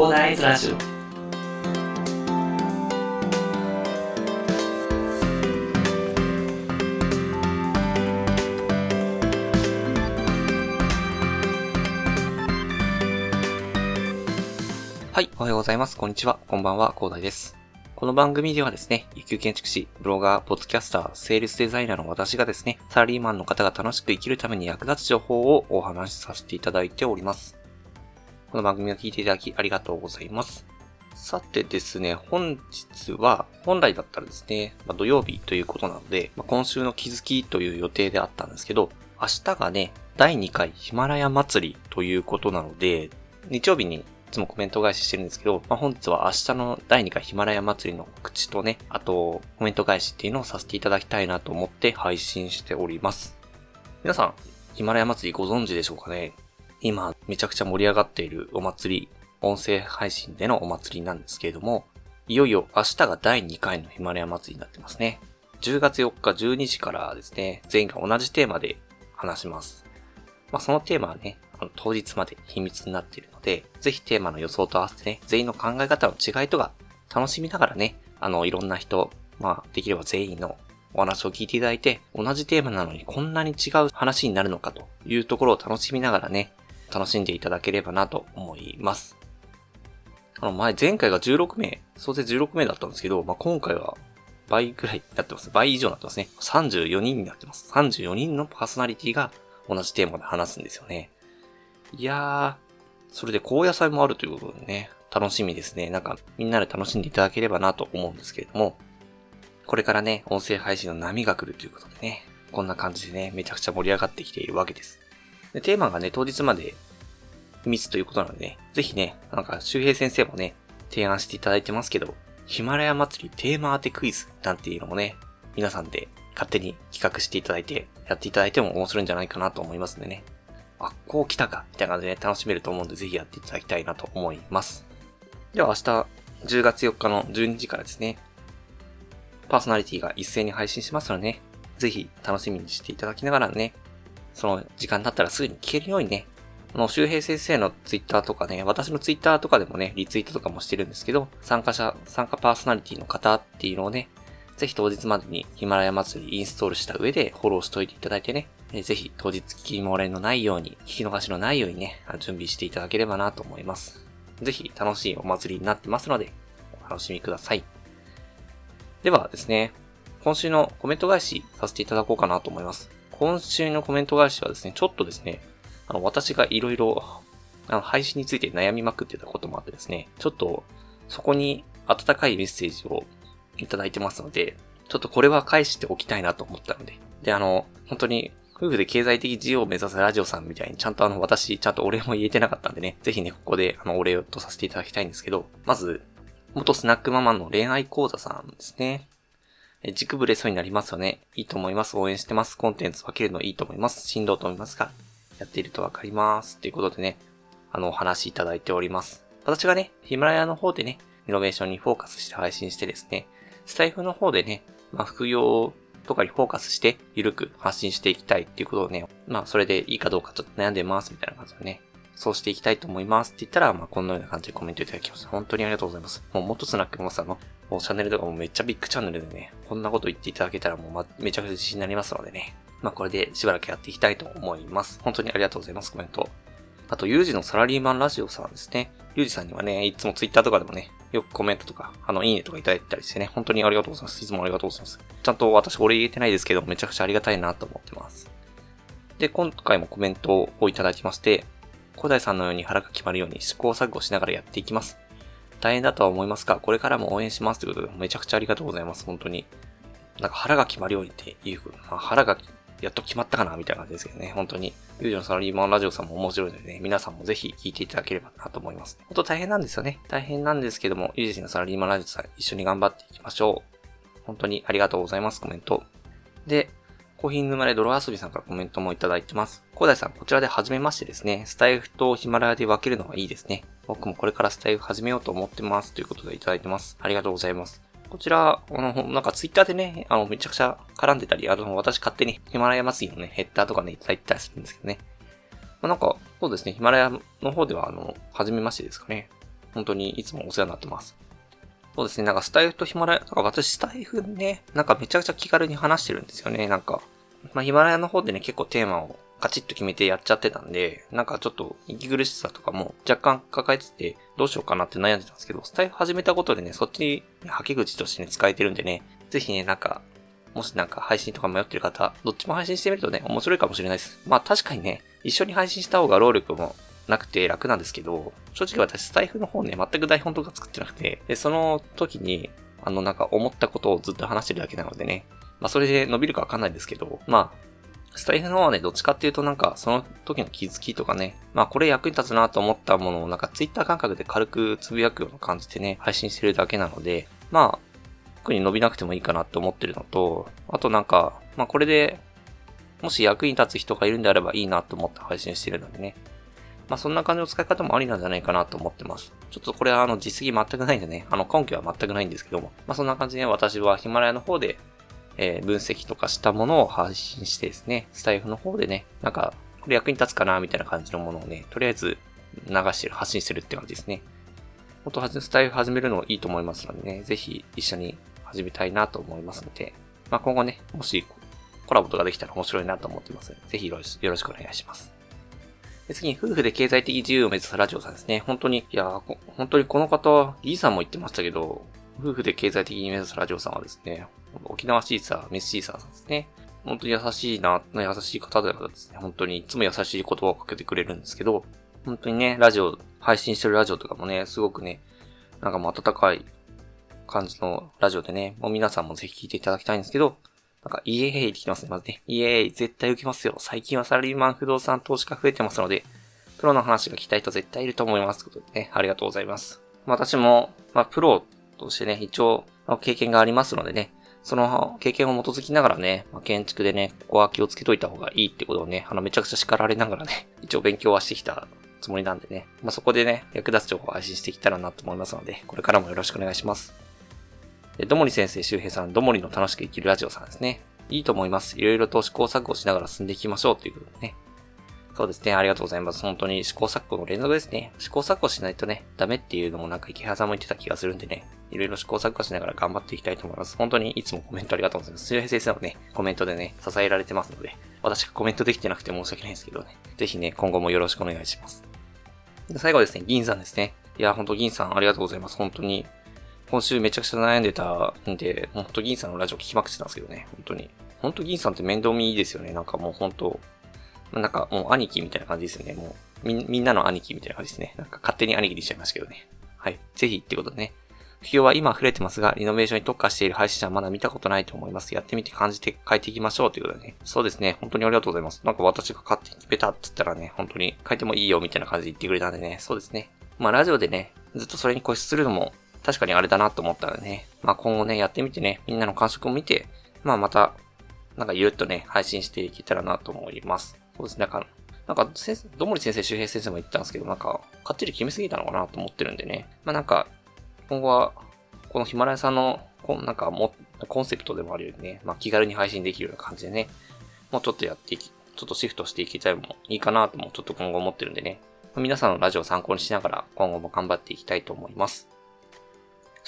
コーダーイズラジオはい、おはようございます。こんにちは。こんばんは、広大です。この番組ではですね、一級建築士、ブロガー、ポッドキャスター、セールスデザイナーの私がですね、サラリーマンの方が楽しく生きるために役立つ情報をお話しさせていただいております。この番組を聞いていただきありがとうございます。さてですね、本日は、本来だったらですね、まあ、土曜日ということなので、まあ、今週の気づきという予定であったんですけど、明日がね、第2回ヒマラヤ祭りということなので、日曜日にいつもコメント返ししてるんですけど、まあ、本日は明日の第2回ヒマラヤ祭りの告知とね、あとコメント返しっていうのをさせていただきたいなと思って配信しております。皆さん、ヒマラヤ祭りご存知でしょうかね？今、めちゃくちゃ盛り上がっているお祭り、音声配信でのお祭りなんですけれども、いよいよ明日が第2回のヒマラヤ祭りになってますね。10月4日12時からですね、全員が同じテーマで話します。まあ、そのテーマはね、あの当日まで秘密になっているので、ぜひテーマの予想と合わせてね、全員の考え方の違いとか楽しみながらね、あの、いろんな人、まあ、できれば全員のお話を聞いていただいて、同じテーマなのにこんなに違う話になるのかというところを楽しみながらね、楽しんでいただければなと思います。あの、前、前回が16名、総勢16名だったんですけど、まあ、今回は倍くらいになってます。倍以上になってますね。34人になってます。34人のパーソナリティが同じテーマで話すんですよね。いやー、それで高野菜もあるということでね、楽しみですね。なんか、みんなで楽しんでいただければなと思うんですけれども、これからね、音声配信の波が来るということでね、こんな感じでね、めちゃくちゃ盛り上がってきているわけです。で、テーマがね、当日まで秘密ということなのでね、ぜひね、なんか周平先生もね、提案していただいてますけど、ヒマラヤ祭りテーマ当てクイズなんていうのもね、皆さんで勝手に企画していただいて、やっていただいても面白いんじゃないかなと思いますんでね。あ、こう来たか、みたいな感じで、ね、楽しめると思うんで、ぜひやっていただきたいなと思います。では明日、10月4日の12時からですね、パーソナリティが一斉に配信しますのでね、ぜひ楽しみにしていただきながらね、その時間だったらすぐに聞けるようにね、あの、周平先生のツイッターとかね、私のツイッターとかでもね、リツイートとかもしてるんですけど、参加者、参加パーソナリティの方っていうのをね、ぜひ当日までにヒマラヤ祭りインストールした上でフォローしといていただいてね、えぜひ当日聞き漏れのないように、聞き逃しのないようにね、準備していただければなと思います。ぜひ楽しいお祭りになってますので、お楽しみください。ではですね、今週のコメント返しさせていただこうかなと思います。今週のコメント返しはですね、ちょっとですね、あの、私がいろいろ、あの、配信について悩みまくってたこともあってですね、ちょっと、そこに温かいメッセージをいただいてますので、ちょっとこれは返しておきたいなと思ったので。で、あの、本当に、夫婦で経済的自由を目指すラジオさんみたいに、ちゃんとあの、私、ちゃんとお礼も言えてなかったんでね、ぜひね、ここで、あの、お礼をとさせていただきたいんですけど、まず、元スナックママの恋愛講座さんですね。え軸ぶれそうになりますよね。いいと思います。応援してます。コンテンツ分けるのいいと思います。しんどいと思いますが、やっているとわかります。ということでね、あの、お話いただいております。私がね、ヒマラヤの方でね、イノベーションにフォーカスして配信してですね、スタイフの方でね、まあ、副業とかにフォーカスして、ゆるく発信していきたいっていうことをね、まあ、それでいいかどうかちょっと悩んでますみたいな感じでね、そうしていきたいと思いますって言ったら、まあ、こんなような感じでコメントいただきました。本当にありがとうございます。もう、元スナックマさんの、もうチャンネルとかもめっちゃビッグチャンネルでね、こんなこと言っていただけたらもう、ま、めちゃくちゃ自信になりますのでね、まあ、これでしばらくやっていきたいと思います。本当にありがとうございます、コメント。あと、ユージのサラリーマンラジオさんですね。ユージさんにはね、いつもツイッターとかでもね、よくコメントとか、あの、いいねとかいただいたりしてね、本当にありがとうございます。いつもありがとうございます。ちゃんと私、俺言えてないですけど、めちゃくちゃありがたいなと思ってます。で、今回もコメントをいただきまして、古代さんのように腹が決まるように試行錯誤しながらやっていきます。大変だとは思いますが、これからも応援しますということで、めちゃくちゃありがとうございます。本当に。なんか腹が決まるようにっていう、まあ、腹がやっと決まったかなみたいな感じですけどね。本当に。ユージのサラリーマンラジオさんも面白いのでね、皆さんもぜひ聞いていただければなと思います。本当大変なんですよね。大変なんですけども、ユージのサラリーマンラジオさん一緒に頑張っていきましょう。本当にありがとうございます、コメント。で、コーヒー沼で泥遊びさんからコメントもいただいてます。コーダイさん、こちらで初めましてですね。スタイフとヒマラヤで分けるのがいいですね。僕もこれからスタイフ始めようと思ってます。ということでいただいてます。ありがとうございます。こちら、あの、なんかツイッターでね、あの、めちゃくちゃ絡んでたり、あの、私勝手にヒマラヤ祭りのね、ヘッダーとかね、いただいてたりするんですけどね。まあ、なんか、そうですね、ヒマラヤの方では、あの、初めましてですかね。本当にいつもお世話になってます。そうですね、なんかスタイフとヒマラヤ、なんか私スタイフね、なんかめちゃくちゃ気軽に話してるんですよね、なんか。まあヒマラヤの方でね、結構テーマをカチッと決めてやっちゃってたんで、なんかちょっと息苦しさとかも若干抱えてて、どうしようかなって悩んでたんですけど、スタイフ始めたことでね、そっちに吐き口としてね、使えてるんでね、ぜひね、なんか、もしなんか配信とか迷ってる方、どっちも配信してみるとね、面白いかもしれないです。まあ確かにね、一緒に配信した方が労力もなくて楽なんですけど、正直私スタイフの方ね、全く台本とか作ってなくて、で、その時に、あのなんか思ったことをずっと話してるだけなのでね、まあそれで伸びるかわかんないですけど、まあ、スタイフの方はね、どっちかっていうとなんか、その時の気づきとかね、まあこれ役に立つなと思ったものをなんかツイッター感覚で軽くつぶやくような感じでね、配信してるだけなので、まあ、特に伸びなくてもいいかなって思ってるのと、あとなんか、まあこれで、もし役に立つ人がいるんであればいいなと思って配信してるのでね。まあそんな感じの使い方もありなんじゃないかなと思ってます。ちょっとこれはあの実績全くないんでね、あの根拠は全くないんですけども、まあそんな感じでね私はヒマラヤの方でえー、分析とかしたものを配信してですね、スタイフの方でね、なんか、これ役に立つかなみたいな感じのものをね、とりあえず流してる、発信してるって感じですね。ほんと、スタイフ始めるのいいと思いますのでね、ぜひ一緒に始めたいなと思いますので、まあ、今後ね、もしコラボとかできたら面白いなと思ってますので、ぜひよろしくお願いします。で次に、夫婦で経済的自由を目指すラジオさんですね。本当に、いや、本当にこの方、リーさんも言ってましたけど、夫婦で経済的に目指すラジオさんはですね、沖縄シーサー、メスシーサーさんですね。本当に優しいな、優しい方だからですね、本当にいつも優しい言葉をかけてくれるんですけど、本当にね、ラジオ、配信してるラジオとかもね、すごくね、なんかもう温かい感じのラジオでね、もう皆さんもぜひ聞いていただきたいんですけど、なんか、イエーイってきてますね、まずね。イエーイ、絶対受けますよ。最近はサラリーマン不動産投資家増えてますので、プロの話が聞きたい人絶対いると思います。ということでね、ありがとうございます。私も、まあ、プロとしてね、一応、経験がありますのでね、その経験を基づきながらね、まあ、建築でね、ここは気をつけといた方がいいってことをね、あの、めちゃくちゃ叱られながらね、一応勉強はしてきたつもりなんでね、まあ、そこでね、役立つ情報を配信していけたらなと思いますので、これからもよろしくお願いします。で、どもり先生周平さん、どもりの楽しく生きるラジオさんですね。いいと思います。いろいろと試行錯誤しながら進んでいきましょうということでね。そうですね。ありがとうございます。本当に試行錯誤の連続ですね。試行錯誤しないとね、ダメっていうのもなんか池原さんも言ってた気がするんでね。いろいろ試行錯誤しながら頑張っていきたいと思います。本当にいつもコメントありがとうございます。水平先生もね、コメントでね、支えられてますので、私がコメントできてなくて申し訳ないですけどね。ぜひね、今後もよろしくお願いします。最後ですね、銀さんですね。いや、ほんと銀さんありがとうございます。本当に。今週めちゃくちゃ悩んでたんで、ほんと銀さんのラジオ聞きまくってたんですけどね。本当に。本当銀さんって面倒見いいですよね。なんかもう本当なんかもう兄貴みたいな感じですよね。もうみ、みんなの兄貴みたいな感じですね。なんか勝手に兄貴にしちゃいましたけどね。はい。ぜひってことでね。企業は今溢れてますが、リノベーションに特化している配信者はまだ見たことないと思います。やってみて感じて変えていきましょうということでね。そうですね。本当にありがとうございます。なんか私が勝手にベタって言ったらね、本当に変えてもいいよみたいな感じで言ってくれたんでね。そうですね。まあラジオでね、ずっとそれに固執するのも確かにあれだなと思ったらね。まあ今後ね、やってみてね、みんなの感触を見て、まあまた、なんかゆるっとね、配信していけたらなと思います。そうですね。なんか、なんか先生、どもり先生、周平先生も言ったんですけど、なんか、かっちり決めすぎたのかなと思ってるんでね。まあなんか、今後は、このヒマラヤさんの、こなんかも、コンセプトでもあるようにね、まあ気軽に配信できるような感じでね、もうちょっとやっていき、ちょっとシフトしていけたらもいいかなともちょっと今後思ってるんでね。皆さんのラジオを参考にしながら今後も頑張っていきたいと思います。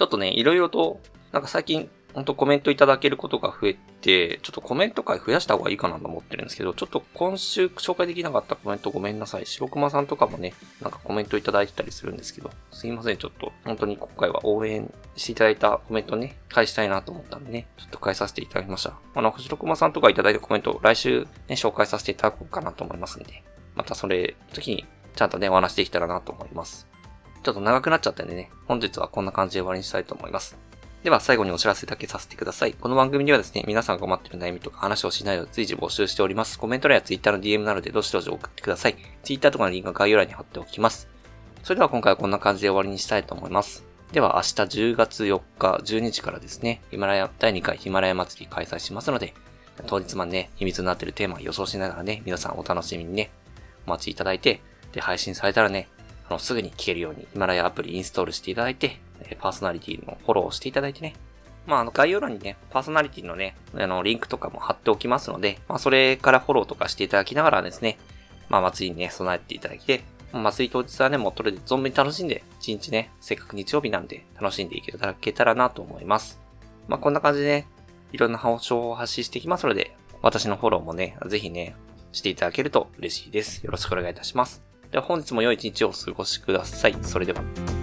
ちょっとね、いろいろと、なんか最近本当コメントいただけることが増えて、ちょっとコメント回増やした方がいいかなと思ってるんですけど、ちょっと今週紹介できなかったコメントごめんなさい。白熊さんとかもね、なんかコメントいただいてたりするんですけど、すいません、ちょっと本当に今回は応援していただいたコメントね、返したいなと思ったんでね、ちょっと返させていただきました。あの、白熊さんとかいただいたコメント、来週ね、紹介させていただこうかなと思いますんで、またそれ、時にちゃんとね、お話できたらなと思います。ちょっと長くなっちゃったんでね、本日はこんな感じで終わりにしたいと思います。では最後にお知らせだけさせてください。この番組ではですね、皆さんが困っている悩みとか話をしないを随時募集しております。コメント欄や Twitter の DM などでどしどし送ってください。Twitter とかのリンクは概要欄に貼っておきます。それでは今回はこんな感じで終わりにしたいと思います。では明日10月4日12時からですね、ヒマラヤ、第2回ヒマラヤ祭り開催しますので、当日までね、秘密になっているテーマを予想しながらね、皆さんお楽しみにね、お待ちいただいて、で、配信されたらね、の、すぐに聞けるようにヒマラヤアプリインストールしていただいて、パーソナリティのフォローをしていただいてね、まあ、あの、概要欄にね、パーソナリティのね、あの、リンクとかも貼っておきますので、まあ、それからフォローとかしていただきながらですね、まあ、祭りにね、備えていただいて、祭り当日はね、もうとりあえず存分に楽しんで、一日ね、せっかく日曜日なんで楽しんでいただけたらなと思います。まあ、こんな感じでね、いろんな情報を発信していきますので、私のフォローもね、ぜひね、していただけると嬉しいです。よろしくお願いいたします。では本日も良い一日をお過ごしください。それでは。